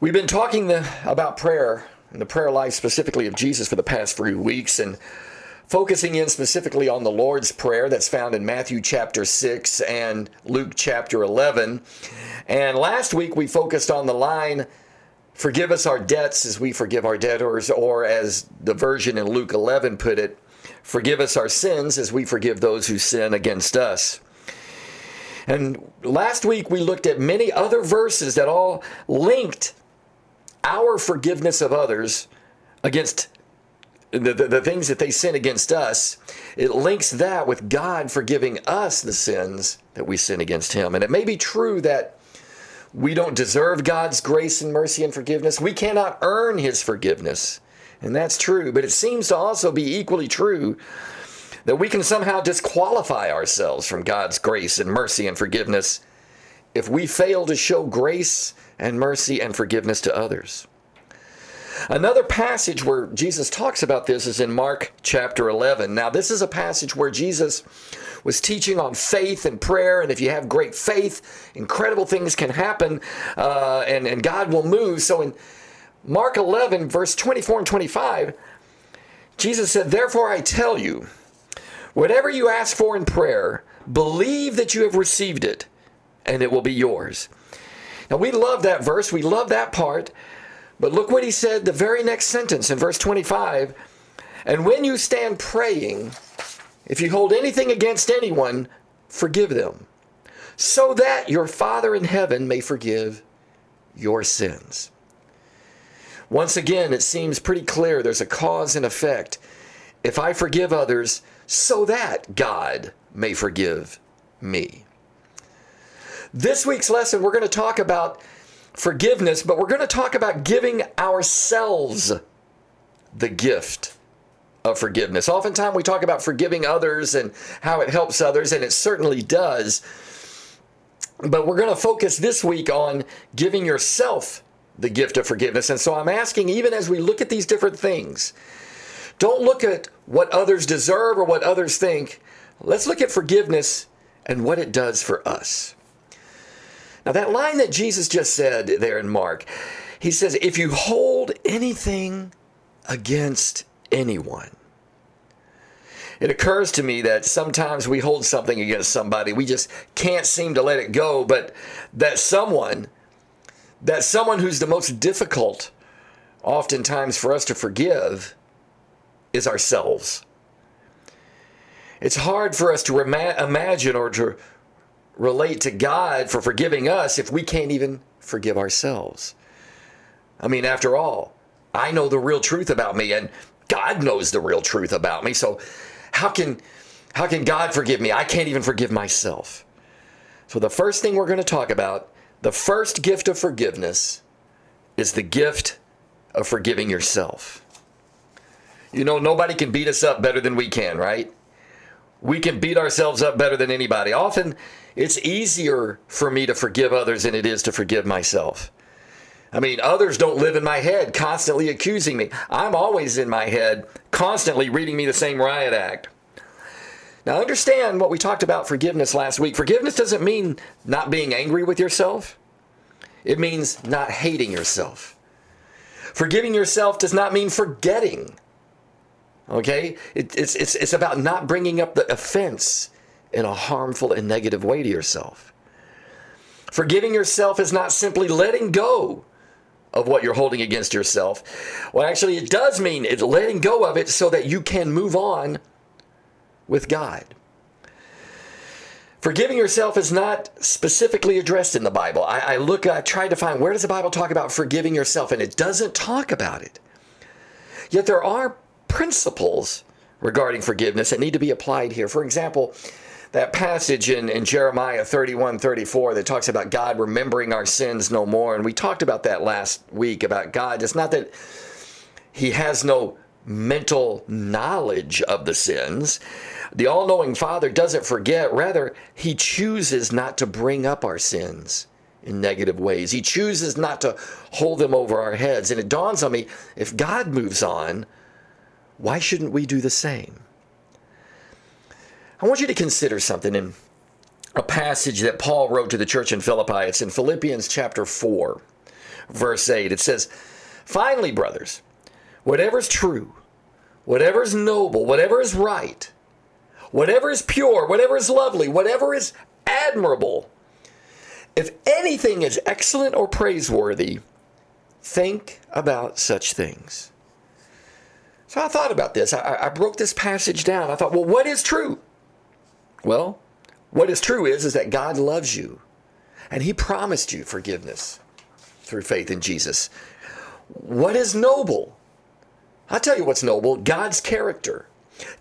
We've been talking the, about prayer and the prayer life specifically of Jesus for the past few weeks and focusing in specifically on the Lord's Prayer that's found in Matthew chapter 6 and Luke chapter 11. And last week we focused on the line, Forgive us our debts as we forgive our debtors, or as the version in Luke 11 put it, Forgive us our sins as we forgive those who sin against us. And last week we looked at many other verses that all linked our forgiveness of others against the, the, the, things that they sin against us, it links that with God forgiving us the sins that we sin against Him. And it may be true that we don't deserve God's grace and mercy and forgiveness. We cannot earn His forgiveness. And that's true. But it seems to also be equally true that we can somehow disqualify ourselves from God's grace and mercy and forgiveness if we fail to show grace and mercy and forgiveness to others. Another passage where Jesus talks about this is in Mark chapter 11. Now, this is a passage where Jesus was teaching on faith and prayer, and if you have great faith, incredible things can happen, uh, and, and God will move. So, in Mark 11, verse 24 and 25, Jesus said, Therefore I tell you, whatever you ask for in prayer, believe that you have received it, and it will be yours. Now, we love that verse, we love that part. But look what he said the very next sentence in verse 25. And when you stand praying, if you hold anything against anyone, forgive them, so that your Father in heaven may forgive your sins. Once again, it seems pretty clear there's a cause and effect. If I forgive others, so that God may forgive me. This week's lesson, we're going to talk about forgiveness, but we're going to talk about giving ourselves the gift of forgiveness. Oftentimes we talk about forgiving others and how it helps others, and it certainly does. But we're going to focus this week on giving yourself the gift of forgiveness. And so I'm asking, even as we look at these different things, don't look at what others deserve or what others think. Let's look at forgiveness and what it does for us. Now, that line that Jesus just said there in Mark, he says, if you hold anything against anyone, it occurs to me that sometimes we hold something against somebody, we just can't seem to let it go, but that someone, that someone who's the most difficult, oftentimes for us to forgive, is ourselves. It's hard for us to imagine or to relate to God for forgiving us if we can't even forgive ourselves? I mean, after all, I know the real truth about me and God knows the real truth about me. So how can how can God forgive me? I can't even forgive myself. So the first thing we're going to talk about, the first gift of forgiveness is the gift of forgiving yourself. You know, nobody can beat us up better than we can, right? We can beat ourselves up better than anybody. Often it's easier for me to forgive others than it is to forgive myself. I mean, others don't live in my head constantly accusing me. I'm always in my head, constantly reading me the same riot act. Now, understand what we talked about forgiveness last week. Forgiveness doesn't mean not being angry with yourself, it means not hating yourself. Forgiving yourself does not mean forgetting. Okay? It, it's, it's, it's about not bringing up the offense in a harmful and negative way to yourself. Forgiving yourself is not simply letting go of what you're holding against yourself. Well, actually, it does mean it's letting go of it so that you can move on with God. Forgiving yourself is not specifically addressed in the Bible. I, I look, I tried to find where does the Bible talk about forgiving yourself, and it doesn't talk about it. Yet there are principles regarding forgiveness that need to be applied here. For example, that passage in, in Jeremiah 31 34 that talks about God remembering our sins no more. And we talked about that last week about God. It's not that He has no mental knowledge of the sins. The all knowing Father doesn't forget, rather, He chooses not to bring up our sins in negative ways. He chooses not to hold them over our heads. And it dawns on me if God moves on, why shouldn't we do the same? I want you to consider something in a passage that Paul wrote to the church in Philippi. It's in Philippians chapter 4, verse 8. It says, Finally, brothers, whatever is true, whatever is noble, whatever is right, whatever is pure, whatever is lovely, whatever is admirable, if anything is excellent or praiseworthy, think about such things. So I thought about this. I, I, broke this passage down. I thought, well, what is true? Well, what is true is, is that God loves you and he promised you forgiveness through faith in Jesus. What is noble? I'll tell you what's noble God's character,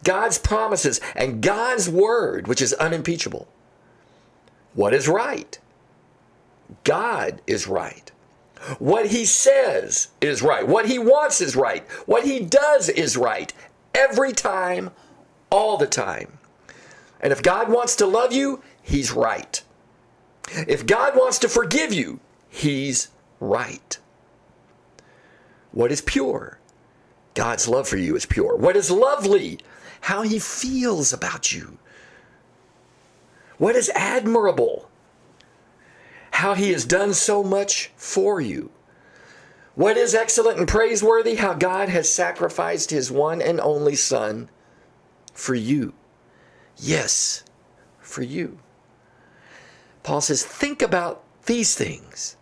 God's promises, and God's word, which is unimpeachable. What is right? God is right. What he says is right. What he wants is right. What he does is right. Every time, all the time. And if God wants to love you, he's right. If God wants to forgive you, he's right. What is pure? God's love for you is pure. What is lovely? How he feels about you. What is admirable? how he has done so much for you. What is excellent and praiseworthy? How God has sacrificed his one and only Son for you. Yes, for you. Paul says, think about these things.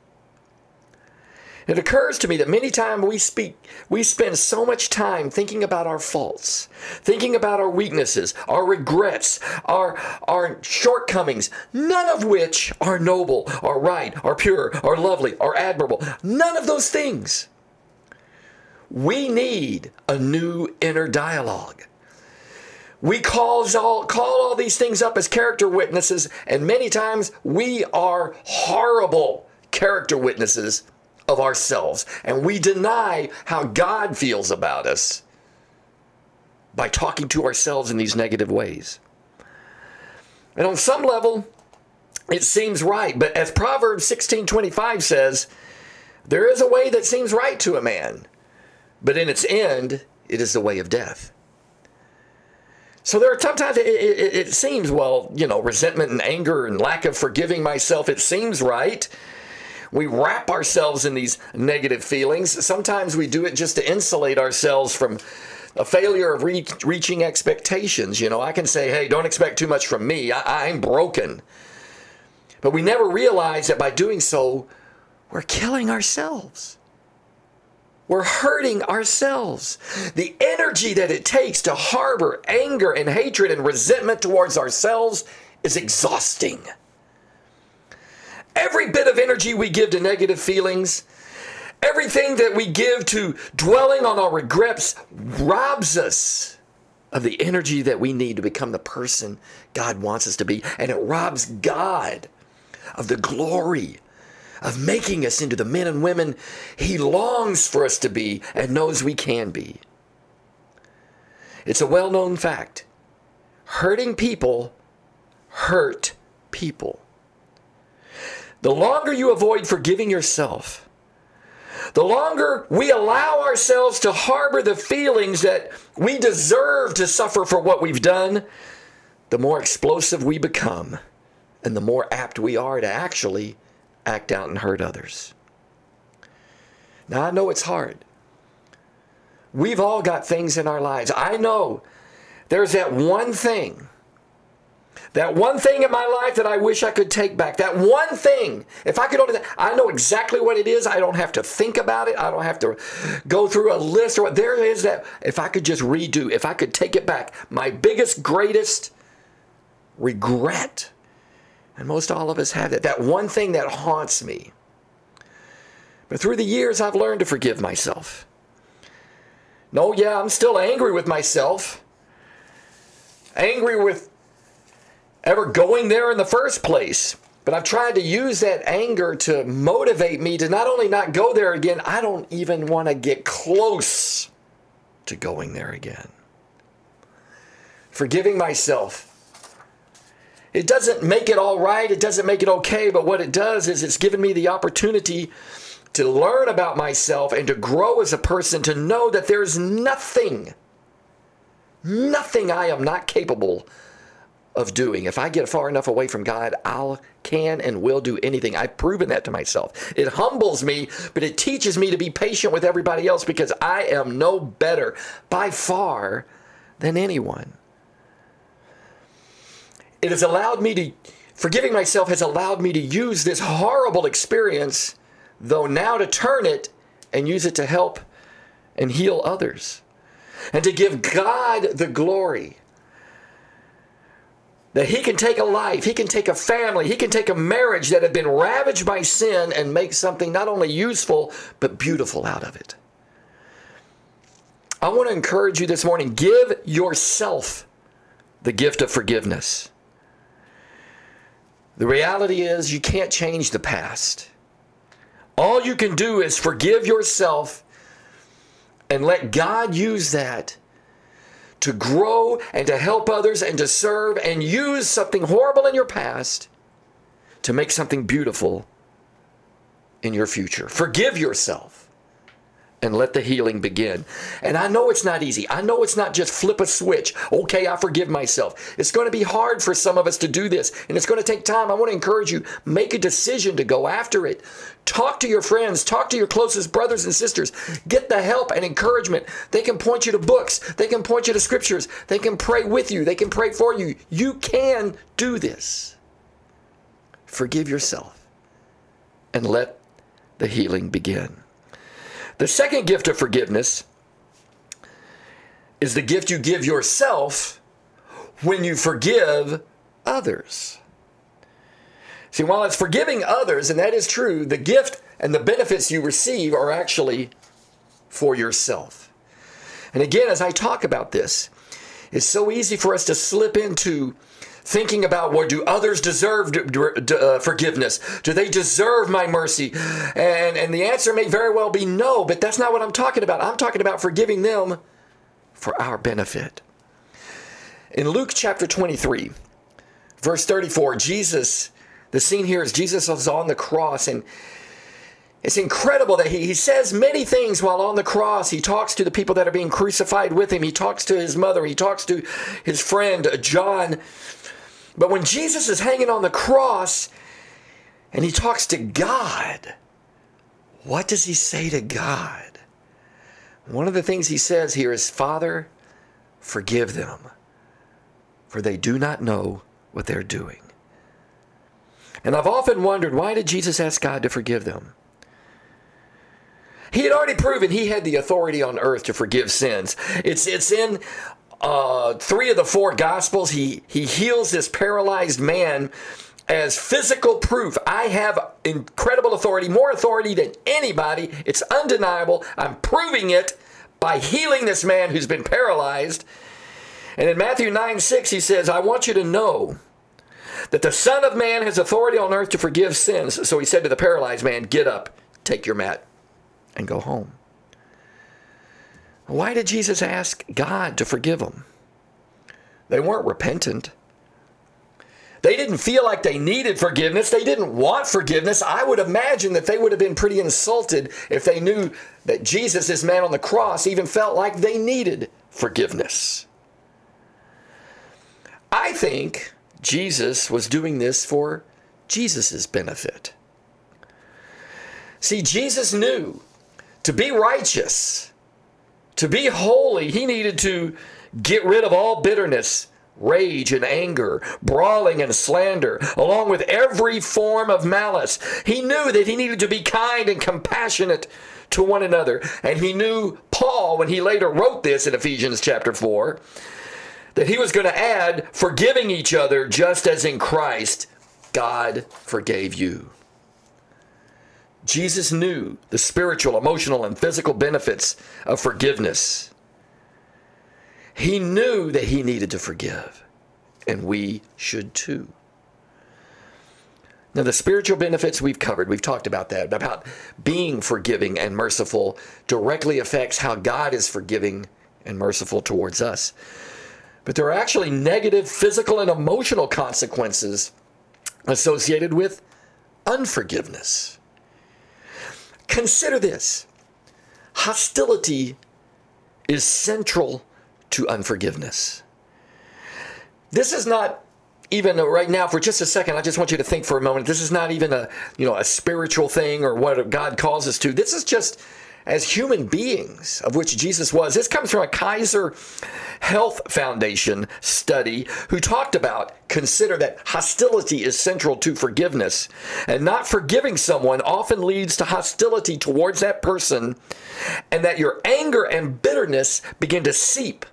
It occurs to me that many times we speak, we spend so much time thinking about our faults, thinking about our weaknesses, our regrets, our, our shortcomings, none of which are noble, are right, are pure, are lovely, are admirable. None of those things. We need a new inner dialogue. We call all, call all these things up as character witnesses, and many times we are horrible character witnesses of ourselves and we deny how God feels about us by talking to ourselves in these negative ways. And on some level, it seems right, but as Proverbs 16:25 says, there is a way that seems right to a man, but in its end, it is the way of death. So there are sometimes it, it, it, seems, well, you know, resentment and anger and lack of forgiving myself, it seems right we wrap ourselves in these negative feelings. Sometimes we do it just to insulate ourselves from a failure of re- reaching expectations. You know, I can say, hey, don't expect too much from me. I- I'm broken. But we never realize that by doing so, we're killing ourselves. We're hurting ourselves. The energy that it takes to harbor anger and hatred and resentment towards ourselves is exhausting. Every bit of energy we give to negative feelings, everything that we give to dwelling on our regrets robs us of the energy that we need to become the person God wants us to be. And it robs God of the glory of making us into the men and women He longs for us to be and knows we can be. It's a well known fact hurting people hurt people. The longer you avoid forgiving yourself, the longer we allow ourselves to harbor the feelings that we deserve to suffer for what we've done, the more explosive we become and the more apt we are to actually act out and hurt others. Now, I know it's hard. We've all got things in our lives. I know there's that one thing that one thing in my life that I wish I could take back. That one thing. If I could only, I know exactly what it is. I don't have to think about it. I don't have to go through a list or what. There is that. If I could just redo, if I could take it back, my biggest, greatest regret. And most all of us have that. That one thing that haunts me. But through the years, I've learned to forgive myself. No, yeah, I'm still angry with myself. Angry with ever going there in the first place. But I've tried to use that anger to motivate me to not only not go there again, I don't even want to get close to going there again. Forgiving myself. It doesn't make it all right, it doesn't make it okay, but what it does is it's given me the opportunity to learn about myself and to grow as a person, to know that there's nothing, nothing I am not capable of doing. If I get far enough away from God, I'll can and will do anything. I've proven that to myself. It humbles me, but it teaches me to be patient with everybody else because I am no better by far than anyone. It has allowed me to forgiving myself has allowed me to use this horrible experience though now to turn it and use it to help and heal others and to give God the glory. That He can take a life, He can take a family, He can take a marriage that had been ravaged by sin and make something not only useful, but beautiful out of it. I want to encourage you this morning give yourself the gift of forgiveness. The reality is, you can't change the past. All you can do is forgive yourself and let God use that to grow and to help others and to serve and use something horrible in your past to make something beautiful in your future. Forgive yourself and let the healing begin. And I know it's not easy. I know it's not just flip a switch. Okay, I forgive myself. It's going to be hard for some of us to do this, and it's going to take time. I want to encourage you make a decision to go after it. Talk to your friends, talk to your closest brothers and sisters. Get the help and encouragement. They can point you to books, they can point you to scriptures, they can pray with you, they can pray for you. You can do this. Forgive yourself and let the healing begin. The second gift of forgiveness is the gift you give yourself when you forgive others. See, while it's forgiving others, and that is true, the gift and the benefits you receive are actually for yourself. And again, as I talk about this, it's so easy for us to slip into thinking about what do others deserve uh, forgiveness? Do they deserve my mercy? And, and the answer may very well be no, but that's not what I'm talking about. I'm talking about forgiving them for our benefit. In Luke chapter 23, verse 34, Jesus, the scene here is Jesus is on the cross and it's incredible that he, he says many things while on the cross. He talks to the people that are being crucified with him. He talks to his mother. He talks to his friend John. But when Jesus is hanging on the cross and he talks to God, what does he say to God? One of the things he says here is, Father, forgive them, for they do not know what they're doing. And I've often wondered why did Jesus ask God to forgive them? He had already proven he had the authority on earth to forgive sins. It's, it's in uh, three of the four gospels, he, he heals this paralyzed man as physical proof. I have incredible authority, more authority than anybody. It's undeniable. I'm proving it by healing this man who's been paralyzed. And in Matthew 9 6, he says, I want you to know that the Son of Man has authority on earth to forgive sins. So he said to the paralyzed man, Get up, take your mat, and go home. Why did Jesus ask God to forgive them? They weren't repentant. They didn't feel like they needed forgiveness. They didn't want forgiveness. I would imagine that they would have been pretty insulted if they knew that Jesus, this man on the cross, even felt like they needed forgiveness. I think Jesus was doing this for Jesus' benefit. See, Jesus knew to be righteous, to be holy, he needed to get rid of all bitterness, rage and anger, brawling and slander, along with every form of malice. He knew that he needed to be kind and compassionate to one another. And he knew Paul, when he later wrote this in Ephesians chapter 4, that he was going to add forgiving each other just as in Christ God forgave you. Jesus knew the spiritual, emotional, and physical benefits of forgiveness. He knew that he needed to forgive, and we should too. Now, the spiritual benefits we've covered, we've talked about that, about being forgiving and merciful directly affects how God is forgiving and merciful towards us. But there are actually negative physical and emotional consequences associated with unforgiveness. Consider this. Hostility is central to unforgiveness. This is not even uh, right now for just a second i just want you to think for a moment. This is not even a you know a spiritual thing or what god calls us to. This is just as human beings, of which Jesus was. This comes from a Kaiser Health Foundation study who talked about consider that hostility is central to forgiveness. And not forgiving someone often leads to hostility towards that person, and that your anger and bitterness begin to seep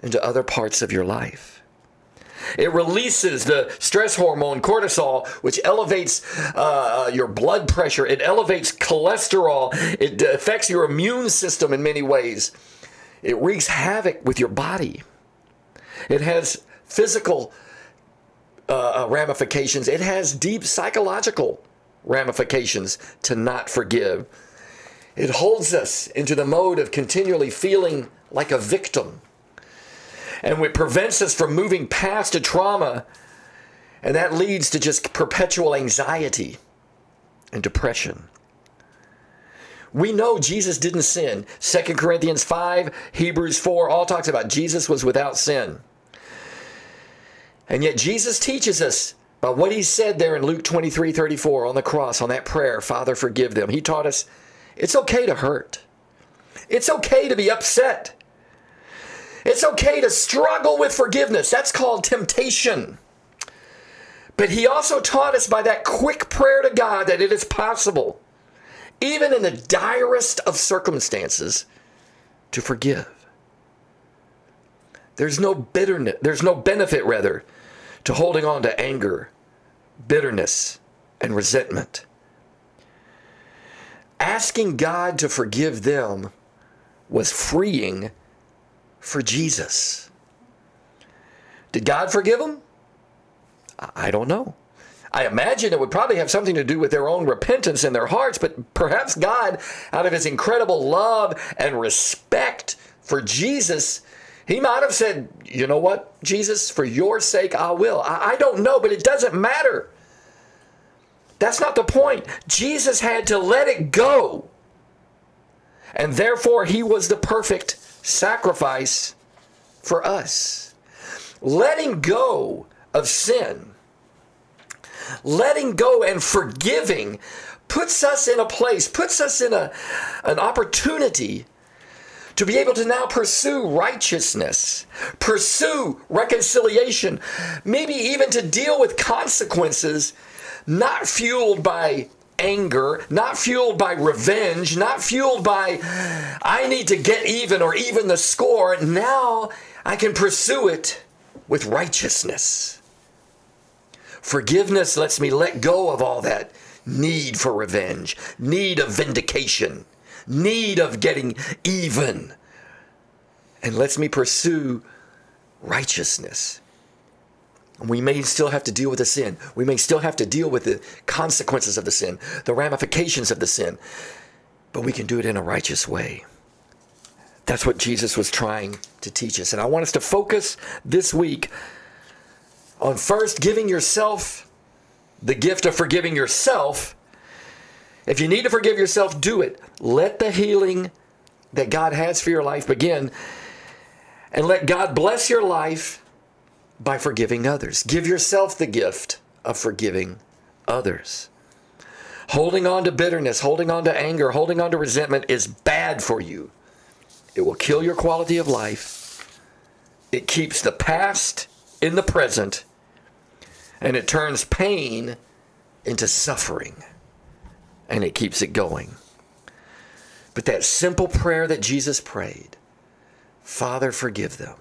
into other parts of your life. It releases the stress hormone cortisol, which elevates uh, your blood pressure. It elevates cholesterol. It affects your immune system in many ways. It wreaks havoc with your body. It has physical uh, uh ramifications. It has deep psychological ramifications to not forgive. It holds us into the mode of continually feeling like a victim and it prevents us from moving past a trauma. And that leads to just perpetual anxiety and depression. We know Jesus didn't sin. 2 Corinthians 5, Hebrews 4 all talks about Jesus was without sin. And yet Jesus teaches us by what he said there in Luke 23 34 on the cross, on that prayer, Father, forgive them. He taught us it's okay to hurt, it's okay to be upset. It's okay to struggle with forgiveness. That's called temptation. But he also taught us by that quick prayer to God that it is possible, even in the direst of circumstances, to forgive. There's no bitterness, there's no benefit, rather, to holding on to anger, bitterness, and resentment. Asking God to forgive them was freeing for Jesus. Did God forgive them? I don't know. I imagine it would probably have something to do with their own repentance in their hearts, but perhaps God, out of his incredible love and respect for Jesus, he might have said, You know what, Jesus, for your sake, I will. I, I don't know, but it doesn't matter. That's not the point. Jesus had to let it go. And therefore, he was the perfect sacrifice for us. Letting go of sin, letting go and forgiving puts us in a place, puts us in a, an opportunity to be able to now pursue righteousness, pursue reconciliation, maybe even to deal with consequences not fueled by anger, not fueled by revenge, not fueled by, I need to get even or even the score. Now I can pursue it with righteousness. Forgiveness lets me let go of all that need for revenge, need of vindication, need of getting even, and lets me pursue righteousness. We may still have to deal with the sin. We may still have to deal with the consequences of the sin, the ramifications of the sin, but we can do it in a righteous way. That's what Jesus was trying to teach us. And I want us to focus this week on first giving yourself the gift of forgiving yourself. If you need to forgive yourself, do it. Let the healing that God has for your life begin. And let God bless your life by forgiving others. Give yourself the gift of forgiving others. Holding on to bitterness, holding on to anger, holding on to resentment is bad for you. It will kill your quality of life. It keeps the past in the present, and it turns pain into suffering, and it keeps it going. But that simple prayer that Jesus prayed Father, forgive them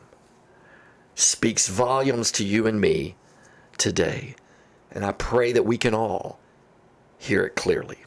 speaks volumes to you and me today. And I pray that we can all hear it clearly.